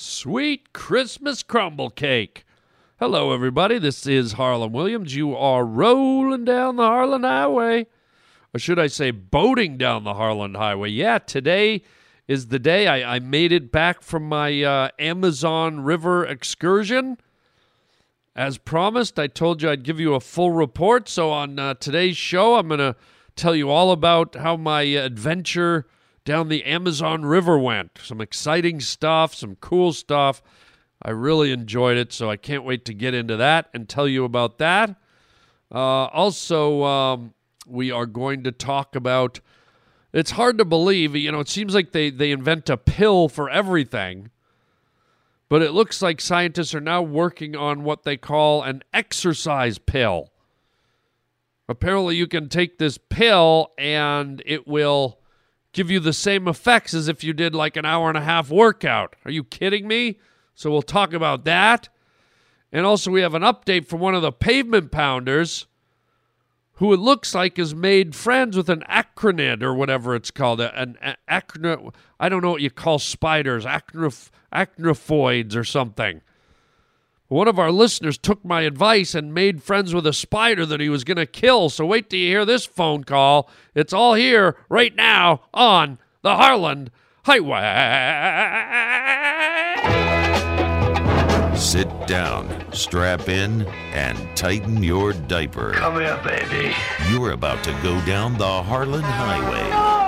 Sweet Christmas crumble cake. Hello, everybody. This is Harland Williams. You are rolling down the Harland Highway. Or should I say, boating down the Harland Highway? Yeah, today is the day I, I made it back from my uh, Amazon River excursion. As promised, I told you I'd give you a full report. So, on uh, today's show, I'm going to tell you all about how my adventure down the Amazon River went. Some exciting stuff, some cool stuff. I really enjoyed it, so I can't wait to get into that and tell you about that. Uh, also, um, we are going to talk about. It's hard to believe, you know, it seems like they, they invent a pill for everything, but it looks like scientists are now working on what they call an exercise pill. Apparently, you can take this pill and it will give you the same effects as if you did like an hour and a half workout. Are you kidding me? So we'll talk about that. And also, we have an update from one of the pavement pounders who it looks like is made friends with an acronid or whatever it's called. An, acronid, I don't know what you call spiders, acrophoids or something. One of our listeners took my advice and made friends with a spider that he was going to kill. So wait till you hear this phone call. It's all here right now on the Harland Highway. Sit down, strap in, and tighten your diaper. Come here, baby. You're about to go down the Harland Highway.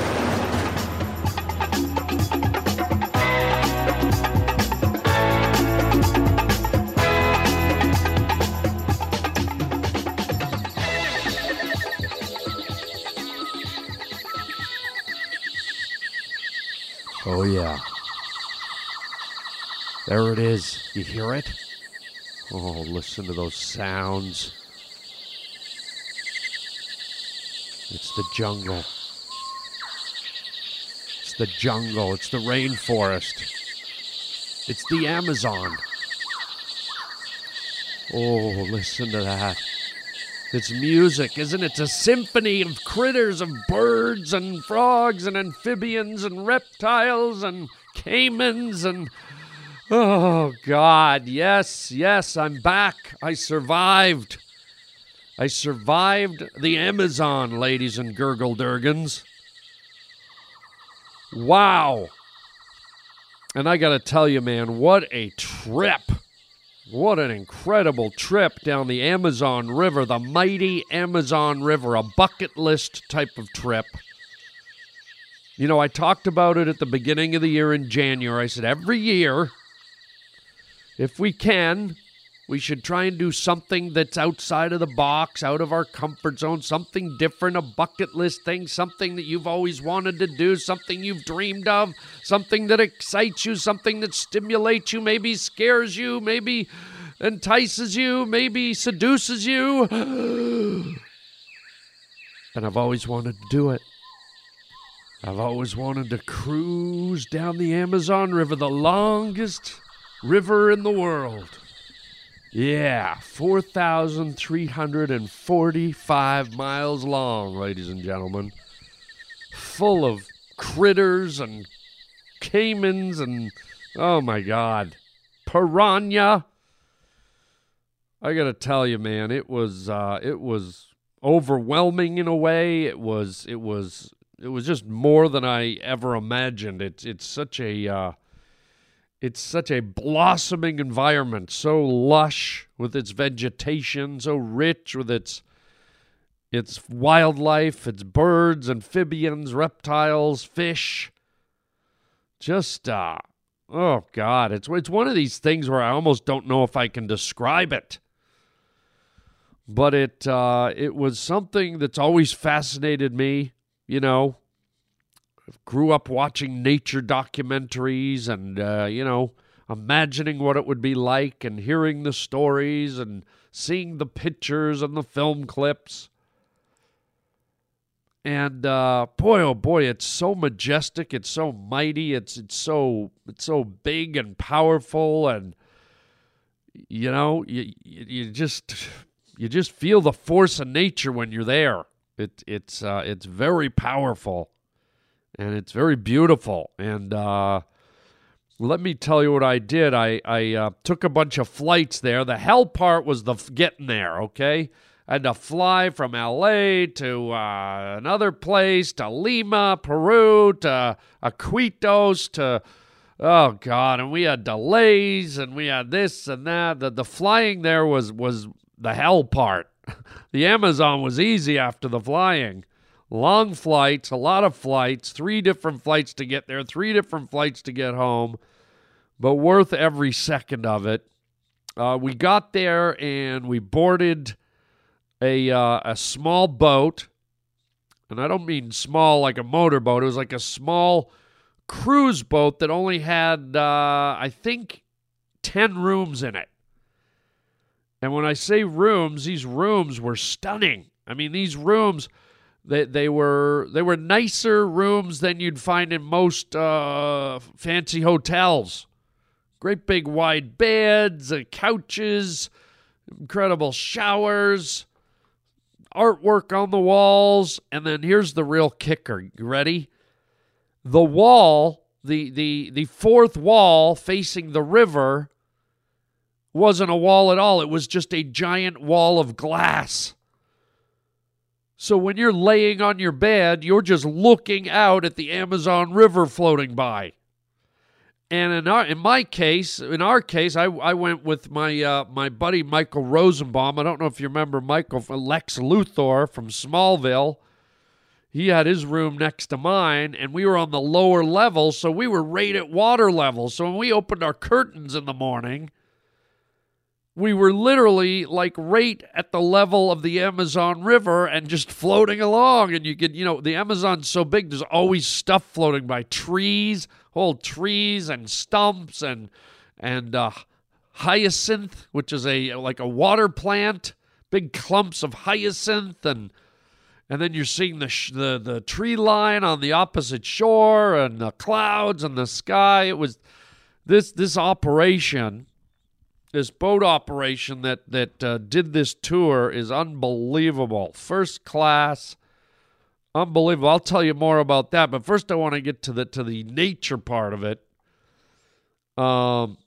Oh, yeah. There it is. You hear it? Oh, listen to those sounds. It's the jungle. It's the jungle. It's the rainforest. It's the Amazon. Oh, listen to that. It's music, isn't it? It's a symphony of critters, of birds and frogs and amphibians and reptiles and caimans and. Oh, God. Yes, yes, I'm back. I survived. I survived the Amazon, ladies and gurgle durgans. Wow. And I got to tell you, man, what a trip. What an incredible trip down the Amazon River, the mighty Amazon River, a bucket list type of trip. You know, I talked about it at the beginning of the year in January. I said every year, if we can, we should try and do something that's outside of the box, out of our comfort zone, something different, a bucket list thing, something that you've always wanted to do, something you've dreamed of, something that excites you, something that stimulates you, maybe scares you, maybe entices you, maybe seduces you. and I've always wanted to do it. I've always wanted to cruise down the Amazon River, the longest river in the world. Yeah, 4,345 miles long, ladies and gentlemen. Full of critters and caimans and, oh my God, piranha. I got to tell you, man, it was, uh, it was overwhelming in a way. It was, it was, it was just more than I ever imagined. It's, it's such a, uh, it's such a blossoming environment, so lush with its vegetation, so rich with its its wildlife, its birds, amphibians, reptiles, fish. Just uh oh god, it's it's one of these things where I almost don't know if I can describe it. But it uh it was something that's always fascinated me, you know, grew up watching nature documentaries and uh, you know imagining what it would be like and hearing the stories and seeing the pictures and the film clips. And uh, boy oh boy it's so majestic it's so mighty it's it's so it's so big and powerful and you know you you just you just feel the force of nature when you're there. It it's uh, it's very powerful and it's very beautiful and uh, let me tell you what I did I I uh, took a bunch of flights there the hell part was the f- getting there okay I had to fly from LA to uh, another place, to Lima, Peru, to Iquitos, to oh god, and we had delays, and we had this and that. The the flying there was was the hell part. the Amazon was easy after the flying. Long flights, a lot of flights, three different flights to get there, three different flights to get home, but worth every second of it. Uh, we got there and we boarded a uh, a small boat, and I don't mean small like a motorboat. It was like a small cruise boat that only had uh, I think ten rooms in it. And when I say rooms, these rooms were stunning. I mean, these rooms they they were they were nicer rooms than you'd find in most uh, fancy hotels. Great big wide beds, uh, couches, incredible showers artwork on the walls, and then here's the real kicker. You ready? The wall, the the the fourth wall facing the river wasn't a wall at all. It was just a giant wall of glass. So when you're laying on your bed, you're just looking out at the Amazon River floating by. And in our, in my case, in our case, I, I went with my uh, my buddy Michael Rosenbaum. I don't know if you remember Michael Lex Luthor from Smallville. He had his room next to mine, and we were on the lower level, so we were right at water level. So when we opened our curtains in the morning, we were literally like right at the level of the Amazon River and just floating along. And you could, you know, the Amazon's so big, there's always stuff floating by trees, whole trees and stumps and and uh, hyacinth, which is a like a water plant, big clumps of hyacinth, and and then you're seeing the sh- the the tree line on the opposite shore and the clouds and the sky. It was this this operation this boat operation that that uh, did this tour is unbelievable. First class, unbelievable. I'll tell you more about that, but first I want to get to the to the nature part of it. Um,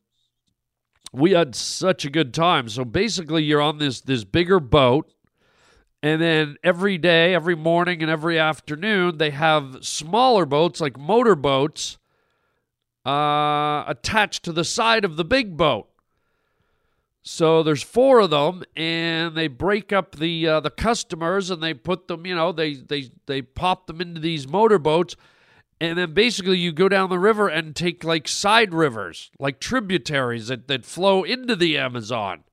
we had such a good time. So basically, you're on this this bigger boat, and then every day, every morning, and every afternoon, they have smaller boats like motorboats uh, attached to the side of the big boat. So there's four of them, and they break up the uh, the customers, and they put them, you know, they they they pop them into these motorboats, and then basically you go down the river and take like side rivers, like tributaries that that flow into the Amazon,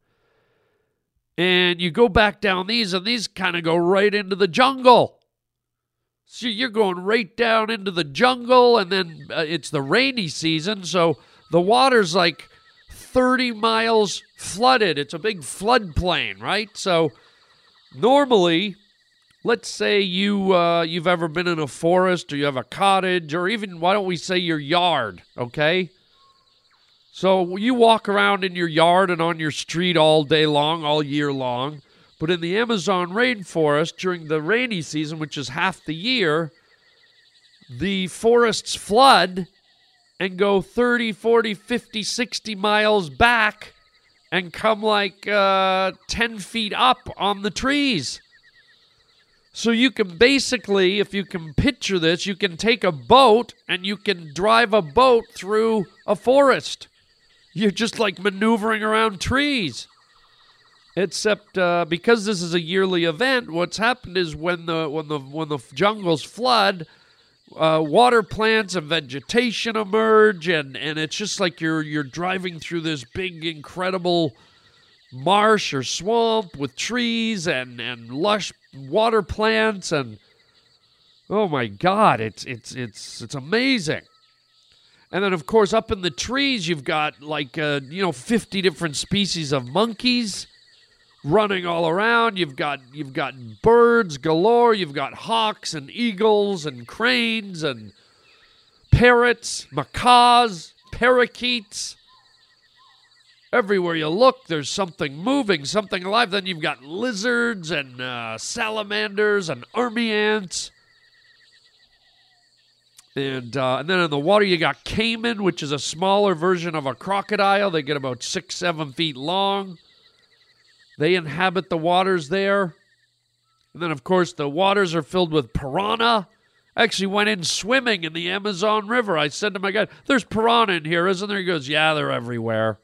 and you go back down these, and these kind of go right into the jungle. So you're going right down into the jungle, and then uh, it's the rainy season, so the water's like 30 miles flooded. It's a big floodplain, right? So normally, let's say you uh, you've ever been in a forest or you have a cottage or even why don't we say your yard, okay? So you walk around in your yard and on your street all day long, all year long. But in the Amazon rainforest during the rainy season, which is half the year, the forests flood and go 30, 40, 50, 60 miles back and come like uh, 10 feet up on the trees. So you can basically, if you can picture this, you can take a boat and you can drive a boat through a forest. You're just like maneuvering around trees. Except uh, because this is a yearly event, what's happened is when the when the when the jungles flood, uh, water plants and vegetation emerge, and, and it's just like you're you're driving through this big, incredible marsh or swamp with trees and, and lush water plants and Oh my God, it's it's it's it's amazing. And then of course up in the trees you've got like uh, you know 50 different species of monkeys running all around. You've got you've got birds galore, you've got hawks and eagles and cranes and parrots, macaws, parakeets. Everywhere you look, there's something moving, something alive. Then you've got lizards and uh, salamanders and army ants. And uh, and then in the water you got caiman, which is a smaller version of a crocodile. They get about six, seven feet long. They inhabit the waters there. And then of course the waters are filled with piranha. I actually went in swimming in the Amazon River. I said to my guide, "There's piranha in here, isn't there?" He goes, "Yeah, they're everywhere."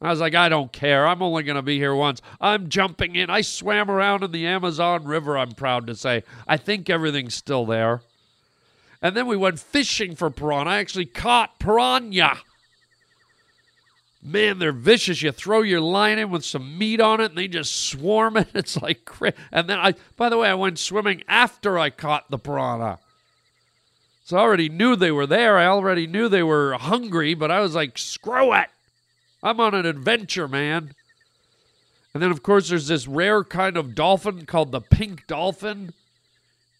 I was like, "I don't care. I'm only going to be here once. I'm jumping in. I swam around in the Amazon River. I'm proud to say. I think everything's still there." And then we went fishing for piranha. I actually caught piranha. Man, they're vicious. You throw your line in with some meat on it, and they just swarm it. It's like, and then I. By the way, I went swimming after I caught the piranha. So I already knew they were there. I already knew they were hungry, but I was like, screw it. I'm on an adventure, man. And then, of course, there's this rare kind of dolphin called the pink dolphin.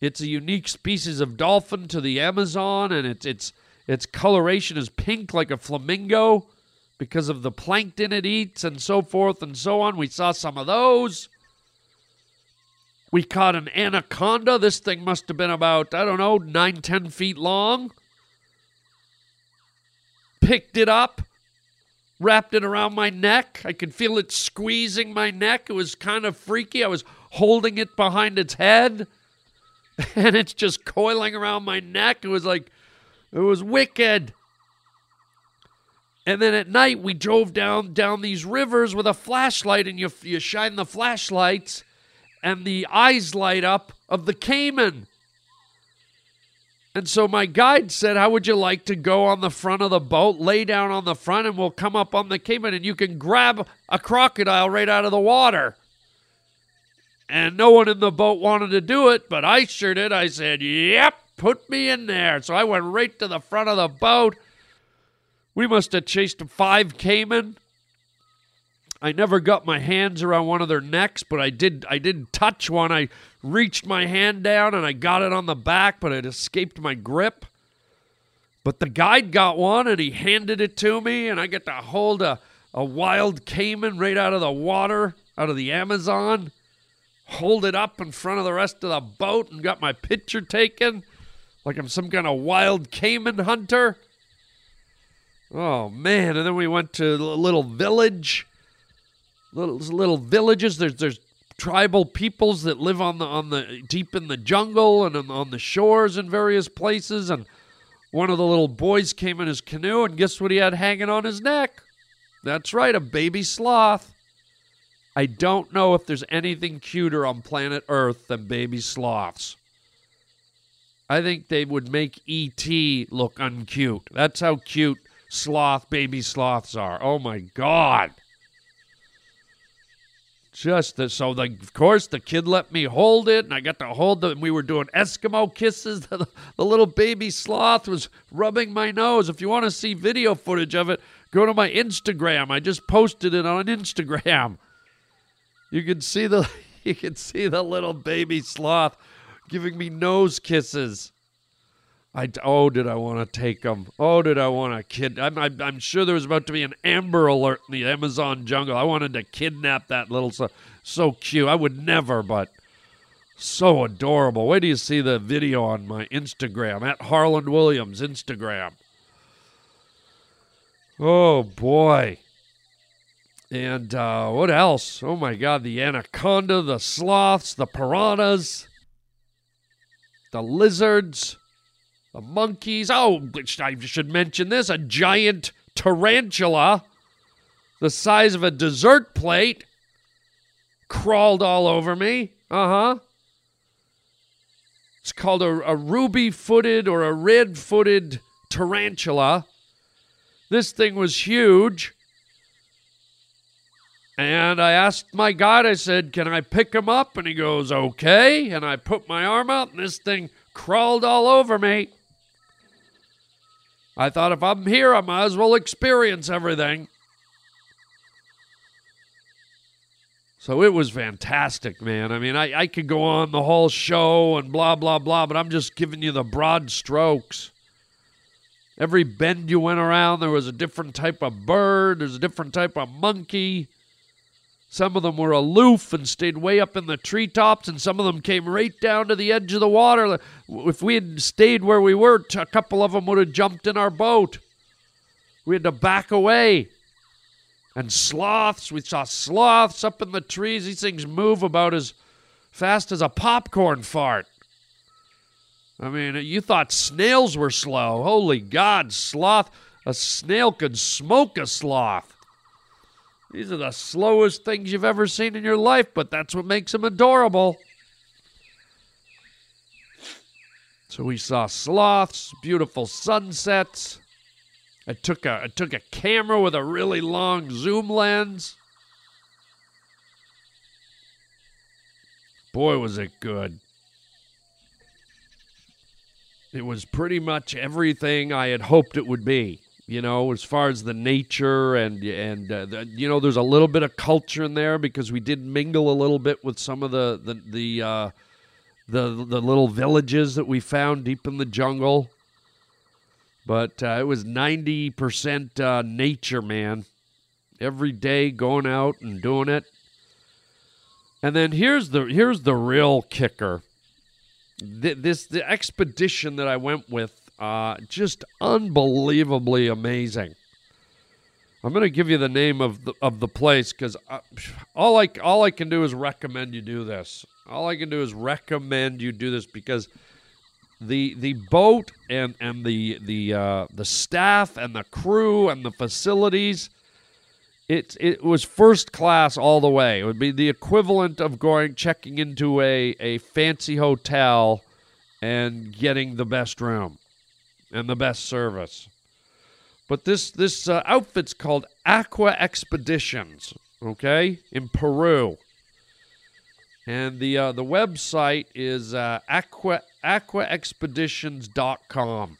It's a unique species of dolphin to the Amazon, and its its its coloration is pink like a flamingo because of the plankton it eats and so forth and so on. We saw some of those. We caught an anaconda. This thing must have been about, I don't know, nine, ten feet long. Picked it up, wrapped it around my neck. I could feel it squeezing my neck. It was kind of freaky. I was holding it behind its head, and it's just coiling around my neck. It was like, it was wicked. And then at night we drove down down these rivers with a flashlight, and you you shine the flashlights, and the eyes light up of the caiman. And so my guide said, How would you like to go on the front of the boat, lay down on the front, and we'll come up on the caiman and you can grab a crocodile right out of the water? And no one in the boat wanted to do it, but I sure did. I said, Yep, put me in there. So I went right to the front of the boat. We must have chased five caiman. I never got my hands around one of their necks, but I did I did touch one. I reached my hand down and I got it on the back, but it escaped my grip. But the guide got one and he handed it to me, and I get to hold a, a wild caiman right out of the water, out of the Amazon, hold it up in front of the rest of the boat and got my picture taken like I'm some kind of wild caiman hunter. Oh man! And then we went to a little village, little little villages. There's there's tribal peoples that live on the on the deep in the jungle and on, on the shores in various places. And one of the little boys came in his canoe, and guess what he had hanging on his neck? That's right, a baby sloth. I don't know if there's anything cuter on planet Earth than baby sloths. I think they would make E.T. look uncute. That's how cute sloth baby sloths are. Oh my god. Just the, so the, of course the kid let me hold it and I got to hold the we were doing Eskimo kisses. The, the little baby sloth was rubbing my nose. If you want to see video footage of it, go to my Instagram. I just posted it on Instagram. You can see the you can see the little baby sloth giving me nose kisses. I oh did I want to take them? Oh did I want to kid? I'm, I'm I'm sure there was about to be an Amber Alert in the Amazon jungle. I wanted to kidnap that little so so cute. I would never, but so adorable. Wait do you see the video on my Instagram at Harland Williams Instagram. Oh boy. And uh, what else? Oh my God, the anaconda, the sloths, the piranhas, the lizards, the monkeys. Oh, which I should mention this a giant tarantula the size of a dessert plate crawled all over me. Uh huh. It's called a, a ruby footed or a red footed tarantula. This thing was huge. And I asked my guide, I said, Can I pick him up? And he goes, Okay. And I put my arm out, and this thing crawled all over me. I thought if I'm here, I might as well experience everything. So it was fantastic, man. I mean, I, I could go on the whole show and blah, blah, blah, but I'm just giving you the broad strokes. Every bend you went around, there was a different type of bird, there's a different type of monkey. Some of them were aloof and stayed way up in the treetops, and some of them came right down to the edge of the water. If we had stayed where we were, a couple of them would have jumped in our boat. We had to back away. And sloths, we saw sloths up in the trees. These things move about as fast as a popcorn fart. I mean, you thought snails were slow. Holy God, sloth. A snail could smoke a sloth. These are the slowest things you've ever seen in your life, but that's what makes them adorable. So we saw sloths, beautiful sunsets. I took a I took a camera with a really long zoom lens. Boy, was it good. It was pretty much everything I had hoped it would be. You know, as far as the nature and and uh, the, you know, there's a little bit of culture in there because we did mingle a little bit with some of the the the uh, the, the little villages that we found deep in the jungle. But uh, it was 90% uh, nature, man. Every day going out and doing it. And then here's the here's the real kicker. Th- this the expedition that I went with, uh, just unbelievably amazing. I'm going to give you the name of the of the place because all I all I can do is recommend you do this. All I can do is recommend you do this because the the boat and and the the uh, the staff and the crew and the facilities it it was first class all the way. It would be the equivalent of going checking into a a fancy hotel and getting the best room and the best service. But this this uh, outfit's called Aqua Expeditions, okay, in Peru. And the uh, the website is uh, aqua aquaexpeditions.com.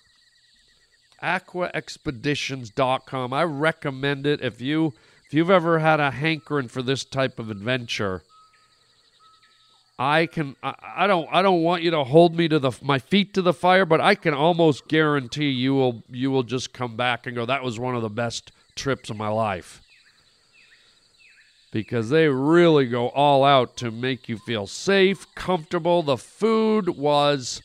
Aquaexpeditions.com. I recommend it if you if you've ever had a hankering for this type of adventure. I can I, I don't I don't want you to hold me to the my feet to the fire, but I can almost guarantee you will you will just come back and go that was one of the best trips of my life because they really go all out to make you feel safe, comfortable. The food was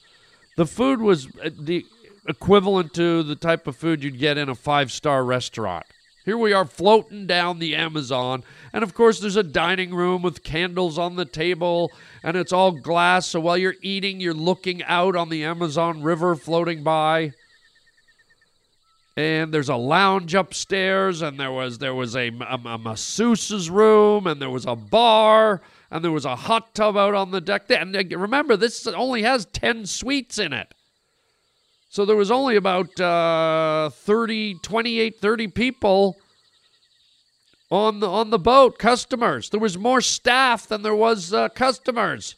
the food was uh, the equivalent to the type of food you'd get in a five-star restaurant. Here we are floating down the Amazon, and of course there's a dining room with candles on the table, and it's all glass, so while you're eating, you're looking out on the Amazon River floating by. And there's a lounge upstairs and there was there was a, a, a, masseuse's room and there was a bar and there was a hot tub out on the deck. And uh, remember this only has 10 suites in it so there was only about uh, 30 28 30 people on the on the boat customers there was more staff than there was uh, customers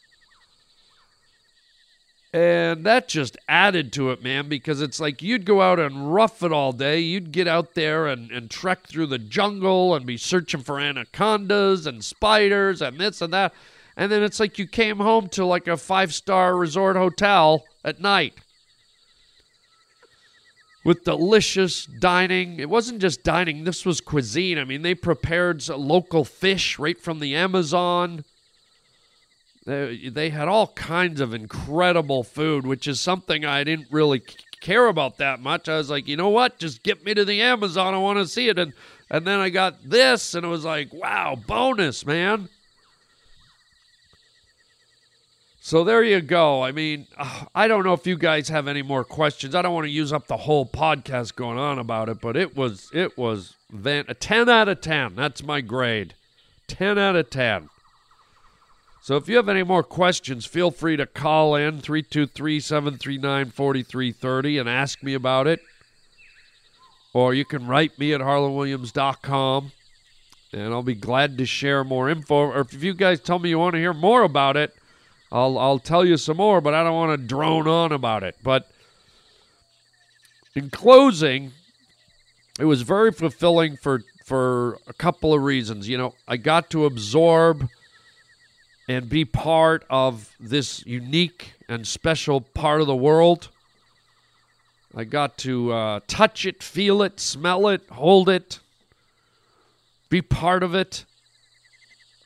and that just added to it, man, because it's like you'd go out and rough it all day. You'd get out there and, and trek through the jungle and be searching for anacondas and spiders and this and that. And then it's like you came home to like a five star resort hotel at night with delicious dining. It wasn't just dining, this was cuisine. I mean, they prepared local fish right from the Amazon. They, they had all kinds of incredible food, which is something I didn't really care about that much. I was like, you know what? Just get me to the Amazon. I want to see it. And and then I got this, and it was like, wow, bonus, man. So there you go. I mean, uh, I don't know if you guys have any more questions. I don't want to use up the whole podcast going on about it, but it was it was van- a 10 out of 10. That's my grade. 10 out of 10. So if you have any more questions, feel free to call in 323 739 4330 and ask me about it. Or you can write me at harlandwilliams.com and I'll be glad to share more info. Or if you guys tell me you want to hear more about it, I'll I'll tell you some more, but I don't want to drone on about it. But in closing, it was very fulfilling for for a couple of reasons. You know, I got to absorb and be part of this unique and special part of the world. I got to uh, touch it, feel it, smell it, hold it, be part of it.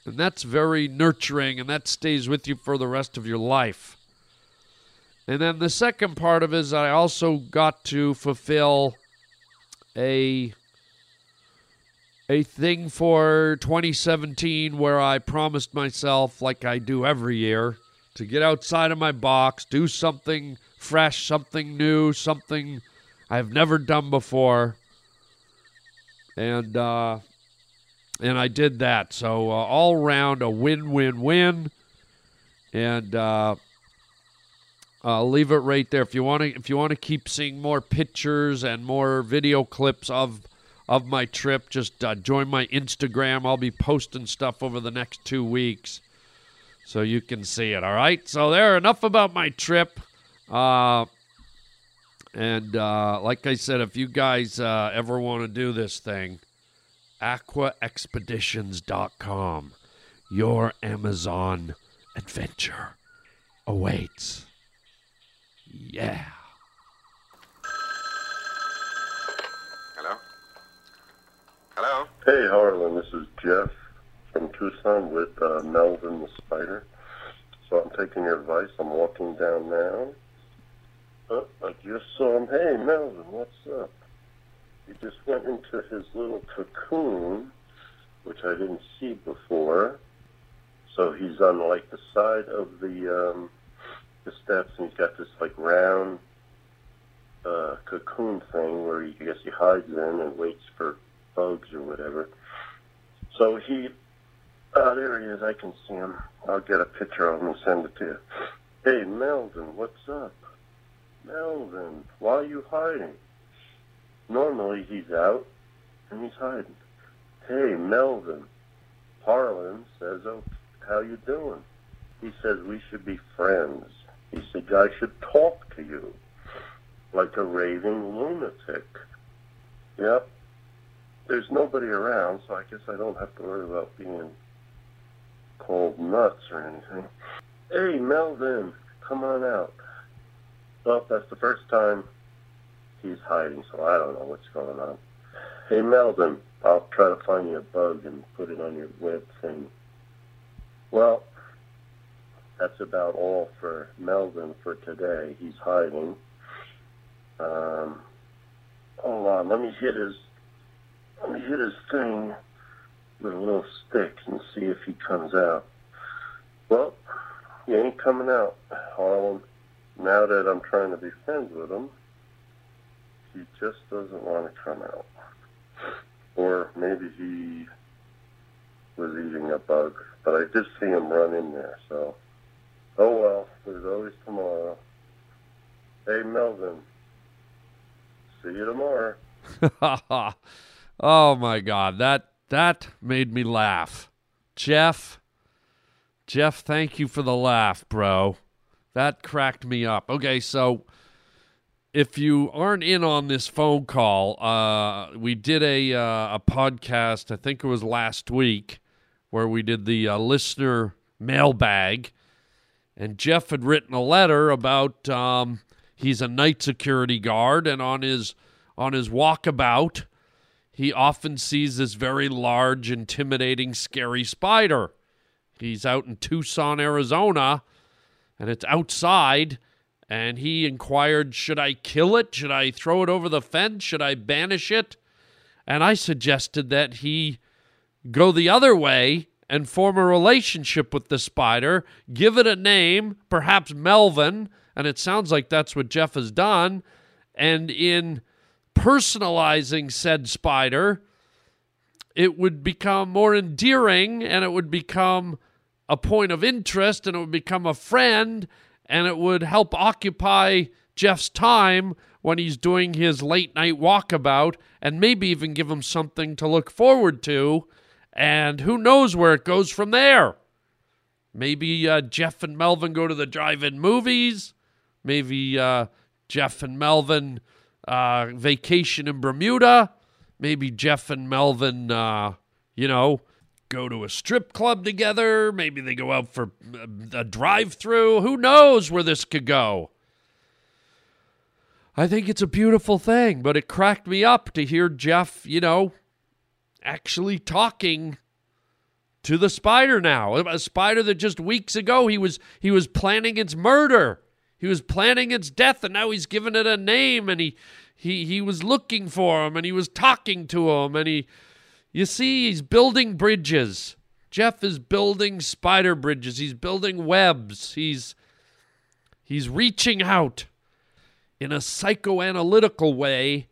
And that's very nurturing, and that stays with you for the rest of your life. And then the second part of it is I also got to fulfill a a thing for 2017 where I promised myself, like I do every year, to get outside of my box, do something fresh, something new, something I've never done before. And uh, and I did that. So uh, all round a win-win-win. And uh, I'll leave it right there. If you want to, if you want to keep seeing more pictures and more video clips of of my trip, just uh, join my Instagram. I'll be posting stuff over the next two weeks, so you can see it. All right. So there. Enough about my trip. Uh, and uh, like I said, if you guys uh, ever want to do this thing, aquaexpeditions.com. Your Amazon adventure awaits. Yeah. Hello? Hello? Hey, Harland, this is Jeff from Tucson with uh, Melvin the Spider. So I'm taking your advice. I'm walking down now. Oh, I just saw him. Hey, Melvin, what's up? He just went into his little cocoon, which I didn't see before. So he's on like the side of the um, the steps, and he's got this like round uh, cocoon thing where he, I guess he hides in and waits for bugs or whatever. So he, oh, there he is. I can see him. I'll get a picture of him and send it to you. Hey, Melvin, what's up? Melvin, why are you hiding? Normally he's out and he's hiding. Hey, Melvin, Harland says, oh, how you doing? He says we should be friends. He said I should talk to you like a raving lunatic. Yep. There's nobody around, so I guess I don't have to worry about being called nuts or anything. Hey, Melvin, come on out. Well, that's the first time he's hiding, so I don't know what's going on. Hey, Melvin, I'll try to find you a bug and put it on your web thing. Well, that's about all for Melvin for today. He's hiding. Um, hold on, let me hit his let me hit his thing with a little stick and see if he comes out. Well, he ain't coming out, Harland. Now that I'm trying to be friends with him, he just doesn't want to come out. Or maybe he was eating a bug. But I did see him run in there, so oh well, there's always tomorrow. Hey Melvin. See you tomorrow. oh my god, that that made me laugh. Jeff Jeff, thank you for the laugh, bro. That cracked me up. Okay, so if you aren't in on this phone call, uh, we did a uh, a podcast. I think it was last week, where we did the uh, listener mailbag, and Jeff had written a letter about um, he's a night security guard, and on his on his walkabout, he often sees this very large, intimidating, scary spider. He's out in Tucson, Arizona, and it's outside and he inquired, Should I kill it? Should I throw it over the fence? Should I banish it? And I suggested that he go the other way and form a relationship with the spider, give it a name, perhaps Melvin, and it sounds like that's what Jeff has done. And in personalizing said spider, it would become more endearing and it would become a point of interest and it would become a friend and it would help occupy Jeff's time when he's doing his late night walkabout and maybe even give him something to look forward to. And who knows where it goes from there? Maybe uh, Jeff and Melvin go to the drive-in movies. Maybe uh, Jeff and Melvin uh, vacation in Bermuda. Maybe Jeff and Melvin, uh, you know, go to a strip club together. Maybe they go out for a drive-through. Who knows where this could go? I think it's a beautiful thing, but it cracked me up to hear Jeff, you know, actually talking to the spider now. A spider that just weeks ago he was he was planning its murder. He was planning its death and now he's given it a name and he he he was looking for him and he was talking to him and he you see he's building bridges. Jeff is building spider bridges. He's building webs. He's he's reaching out in a psychoanalytical way.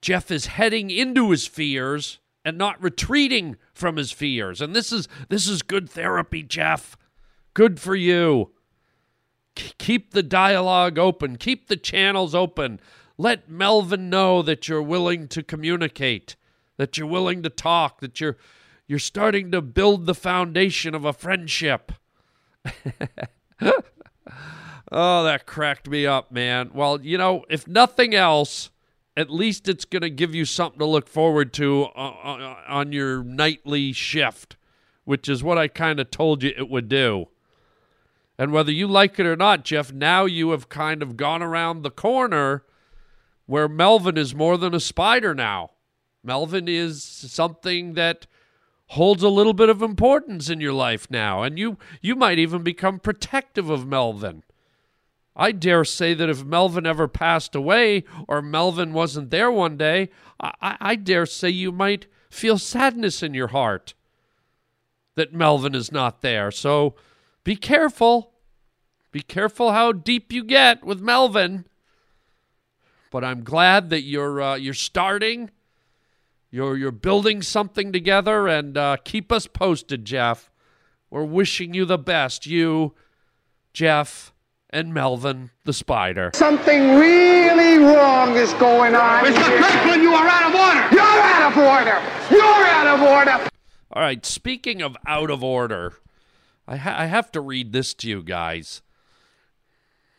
Jeff is heading into his fears and not retreating from his fears. And this is this is good therapy, Jeff. Good for you. K- keep the dialogue open. Keep the channels open. Let Melvin know that you're willing to communicate, that you're willing to talk, that you're you're starting to build the foundation of a friendship. oh, that cracked me up, man. Well, you know, if nothing else, at least it's going to give you something to look forward to on, on your nightly shift, which is what I kind of told you it would do. And whether you like it or not, Jeff, now you have kind of gone around the corner where Melvin is more than a spider now. Melvin is something that holds a little bit of importance in your life now, and you you might even become protective of Melvin. I dare say that if Melvin ever passed away or Melvin wasn't there one day, I, I dare say you might feel sadness in your heart that Melvin is not there. So be careful. Be careful how deep you get with Melvin. But I'm glad that you're uh, you're starting. You're you're building something together, and uh, keep us posted, Jeff. We're wishing you the best. You, Jeff and Melvin the Spider. Something really wrong is going on. Mr. Kirkland, you are out of order. You're out of order. You're out of order. All right, speaking of out of order, I, ha- I have to read this to you guys.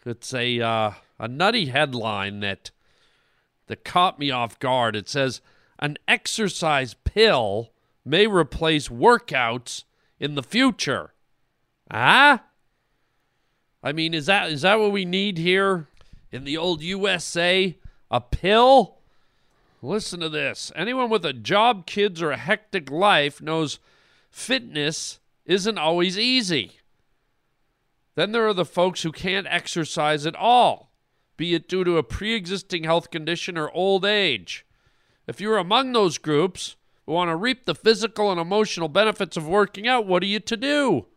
It's a uh, a nutty headline that that caught me off guard. It says an exercise pill may replace workouts in the future. Ah? I mean, is that is that what we need here in the old USA? A pill? Listen to this. Anyone with a job, kids, or a hectic life knows fitness isn't always easy. Then there are the folks who can't exercise at all, be it due to a pre existing health condition or old age. If you're among those groups who want to reap the physical and emotional benefits of working out, what are you to do?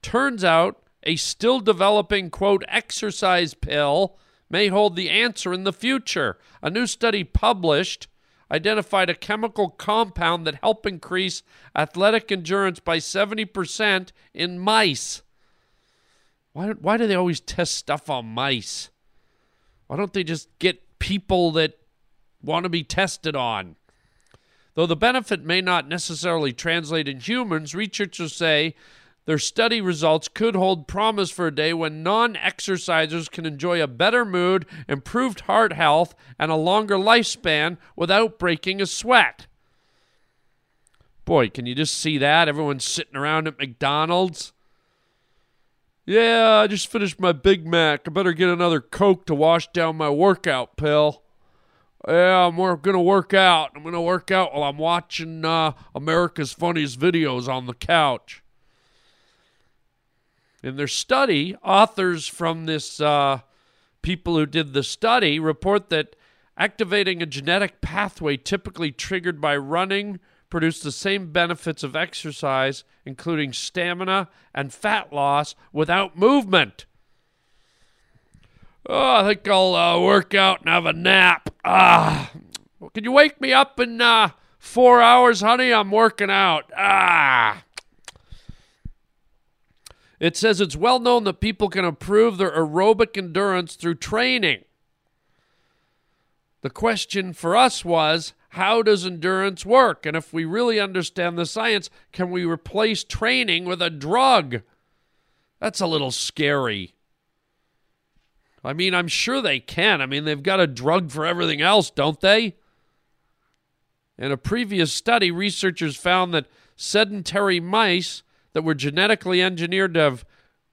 Turns out a still developing, quote, exercise pill may hold the answer in the future. A new study published identified a chemical compound that helped increase athletic endurance by 70% in mice. Why, why do they always test stuff on mice? Why don't they just get people that want to be tested on? Though the benefit may not necessarily translate in humans, researchers say their study results could hold promise for a day when non exercisers can enjoy a better mood, improved heart health, and a longer lifespan without breaking a sweat. Boy, can you just see that? Everyone's sitting around at McDonald's. Yeah, I just finished my Big Mac. I better get another Coke to wash down my workout pill. Yeah, I'm going to work out. I'm going to work out while I'm watching uh, America's Funniest Videos on the couch. In their study, authors from this uh, people who did the study report that activating a genetic pathway typically triggered by running produced the same benefits of exercise, including stamina and fat loss, without movement. Oh, I think I'll uh, work out and have a nap. Ah, can you wake me up in uh, four hours, honey? I'm working out. Ah. It says it's well known that people can improve their aerobic endurance through training. The question for us was how does endurance work? And if we really understand the science, can we replace training with a drug That's a little scary. I mean, I'm sure they can. I mean, they've got a drug for everything else, don't they? In a previous study, researchers found that sedentary mice that were genetically engineered to have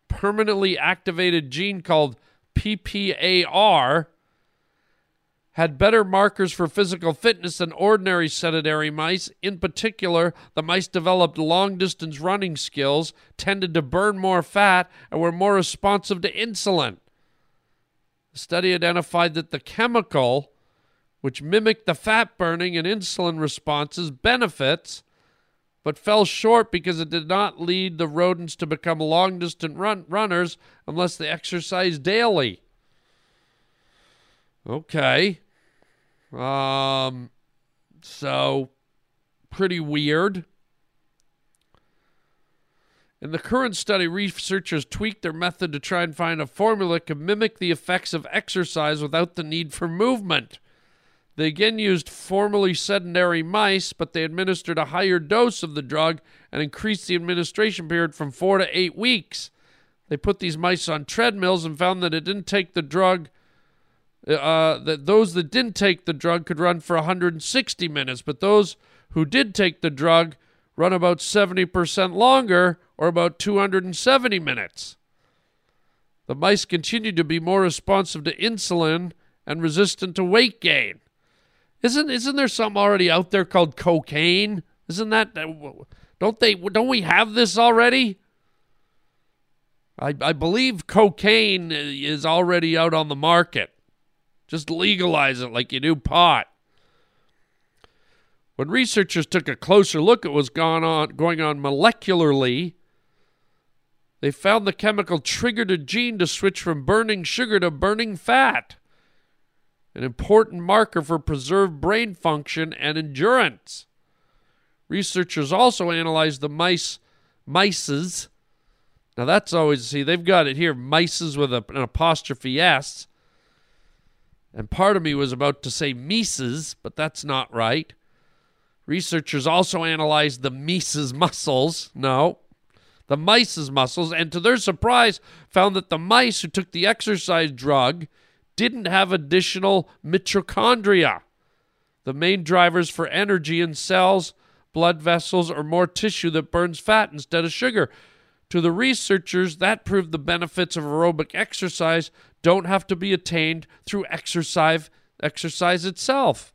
permanently activated gene called PPAR had better markers for physical fitness than ordinary sedentary mice. In particular, the mice developed long distance running skills, tended to burn more fat, and were more responsive to insulin. The study identified that the chemical, which mimicked the fat burning and insulin responses, benefits, but fell short because it did not lead the rodents to become long distance run- runners unless they exercised daily. Okay. Um, so pretty weird. In the current study, researchers tweaked their method to try and find a formula that could mimic the effects of exercise without the need for movement. They again used formerly sedentary mice, but they administered a higher dose of the drug and increased the administration period from four to eight weeks. They put these mice on treadmills and found that it didn't take the drug uh, that those that didn't take the drug could run for 160 minutes, but those who did take the drug run about 70% longer or about 270 minutes. The mice continued to be more responsive to insulin and resistant to weight gain. Isn't isn't there something already out there called cocaine? Isn't that don't they don't we have this already? I I believe cocaine uh, is already out on the market. Just legalize it like you do pot. When researchers took a closer look at what was going on, going on molecularly, they found the chemical triggered a gene to switch from burning sugar to burning fat, an important marker for preserved brain function and endurance. Researchers also analyzed the mice, mices. Now that's always see they've got it here, mices with a, an apostrophe s. And part of me was about to say Mises, but that's not right. Researchers also analyzed the Mises muscles. No, the mice's muscles, and to their surprise, found that the mice who took the exercise drug didn't have additional mitochondria, the main drivers for energy in cells, blood vessels, or more tissue that burns fat instead of sugar. To the researchers, that proved the benefits of aerobic exercise don't have to be attained through exercise exercise itself.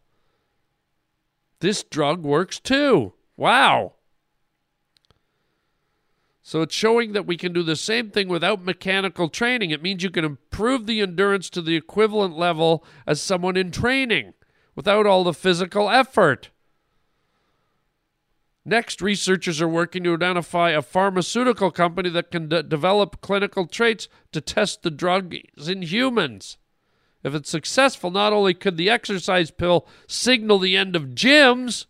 This drug works too. Wow. So it's showing that we can do the same thing without mechanical training. It means you can improve the endurance to the equivalent level as someone in training without all the physical effort. Next, researchers are working to identify a pharmaceutical company that can de- develop clinical traits to test the drugs in humans. If it's successful, not only could the exercise pill signal the end of gyms,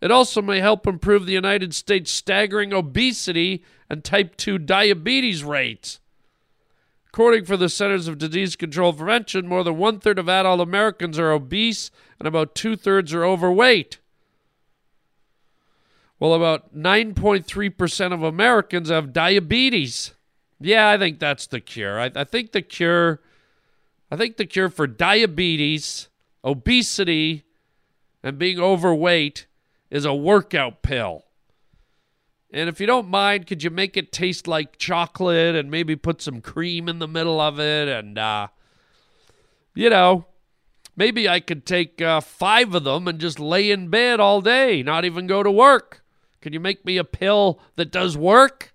it also may help improve the United States' staggering obesity and type 2 diabetes rates. According for the Centers of Disease Control Prevention, more than one third of adult Americans are obese and about two thirds are overweight. Well, about 9.3% of Americans have diabetes. Yeah, I think that's the cure. I, I, think the cure I think the cure for diabetes, obesity, and being overweight is a workout pill. And if you don't mind, could you make it taste like chocolate and maybe put some cream in the middle of it? And, uh, you know, maybe I could take uh, five of them and just lay in bed all day, not even go to work. Can you make me a pill that does work?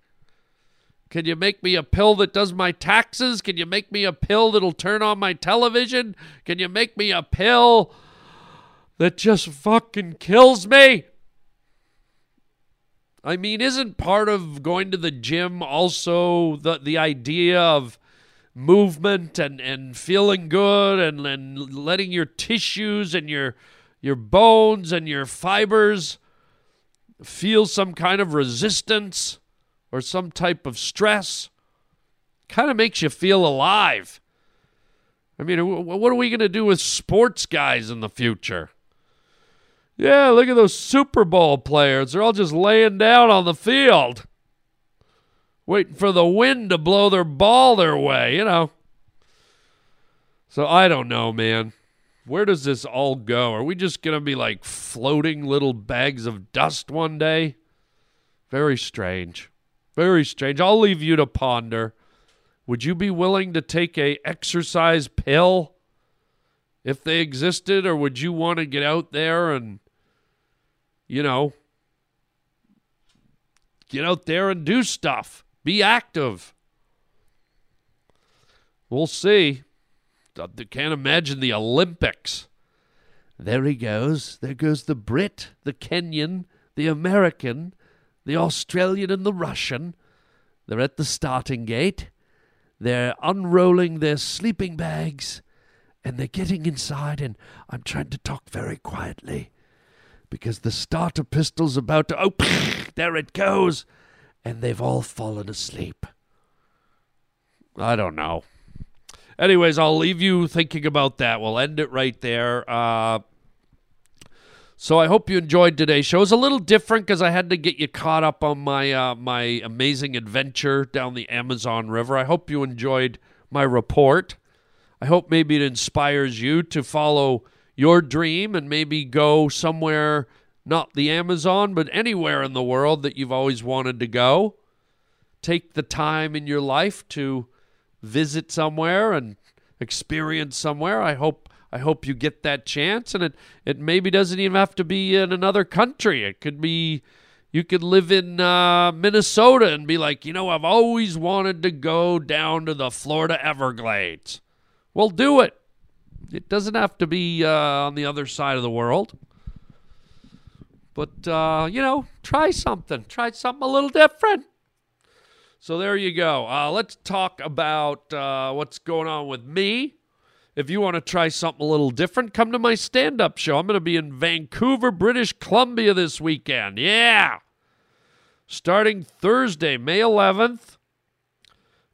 Can you make me a pill that does my taxes? Can you make me a pill that'll turn on my television? Can you make me a pill that just fucking kills me? I mean, isn't part of going to the gym also the the idea of movement and, and feeling good and, and letting your tissues and your your bones and your fibers feel some kind of resistance or some type of stress, kind of makes you feel alive. I mean, what are we going to do with sports guys in the future? Yeah, look at those Super Bowl players. They're all just laying down on the field. waiting for the wind to blow their ball their way, you know. So I don't know, man. Where does this all go? Are we just going to be like floating little bags of dust one day? Very strange. Very strange. I'll leave you to ponder. Would you be willing to take a exercise pill if they existed or would you want to get out there and you know get out there and do stuff. Be active. We'll see. I can't imagine the Olympics. There he goes. There goes the Brit, the Kenyan, the American, the Australian, and the Russian. They're at the starting gate. They're unrolling their sleeping bags and they're getting inside, and I'm trying to talk very quietly because the starter pistol's about to. Oh, there it goes! And they've all fallen asleep. I don't know. Anyways, I'll leave you thinking about that. We'll end it right there. Uh, so I hope you enjoyed today's show. It's a little different because I had to get you caught up on my uh, my amazing adventure down the Amazon River. I hope you enjoyed my report. I hope maybe it inspires you to follow your dream and maybe go somewhere, not the Amazon, but anywhere in the world that you've always wanted to go. Take the time in your life to visit somewhere and experience somewhere. I hope I hope you get that chance and it it maybe doesn't even have to be in another country. It could be you could live in uh, Minnesota and be like, you know, I've always wanted to go down to the Florida Everglades. Well, do it. It doesn't have to be uh, on the other side of the world. But, uh, you know, try something. Try something a little different. So there you go. Uh, let's talk about uh, what's going on with me. If you want to try something a little different, come to my stand up show. I'm going to be in Vancouver, British Columbia this weekend. Yeah. Starting Thursday, May 11th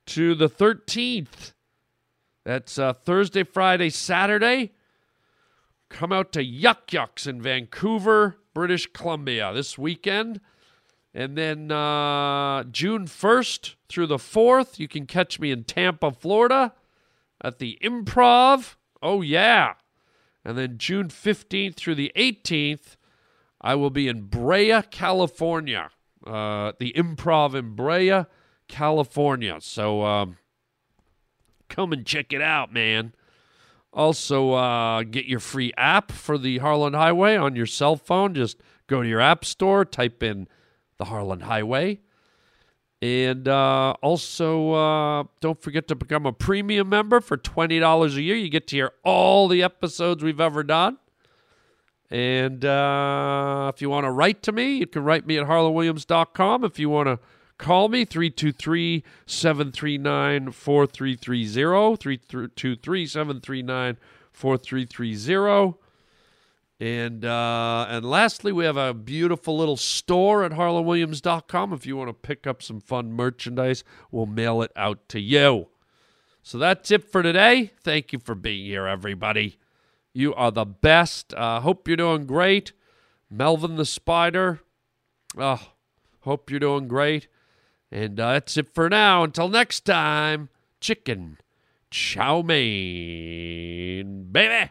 to the 13th. That's uh, Thursday, Friday, Saturday. Come out to Yuk Yuk's in Vancouver, British Columbia this weekend. And then uh, June 1st through the 4th, you can catch me in Tampa, Florida at the Improv. Oh, yeah. And then June 15th through the 18th, I will be in Brea, California. Uh, the Improv in Brea, California. So um, come and check it out, man. Also, uh, get your free app for the Harland Highway on your cell phone. Just go to your app store, type in the Harland Highway. And uh, also, uh, don't forget to become a premium member for $20 a year. You get to hear all the episodes we've ever done. And uh, if you want to write to me, you can write me at harlandwilliams.com. If you want to call me, 323 739 4330. 323 739 4330. And uh, and lastly, we have a beautiful little store at harlandwilliams.com. If you want to pick up some fun merchandise, we'll mail it out to you. So that's it for today. Thank you for being here, everybody. You are the best. Uh, hope you're doing great. Melvin the Spider. Oh, hope you're doing great. And uh, that's it for now. Until next time, chicken chow mein, baby.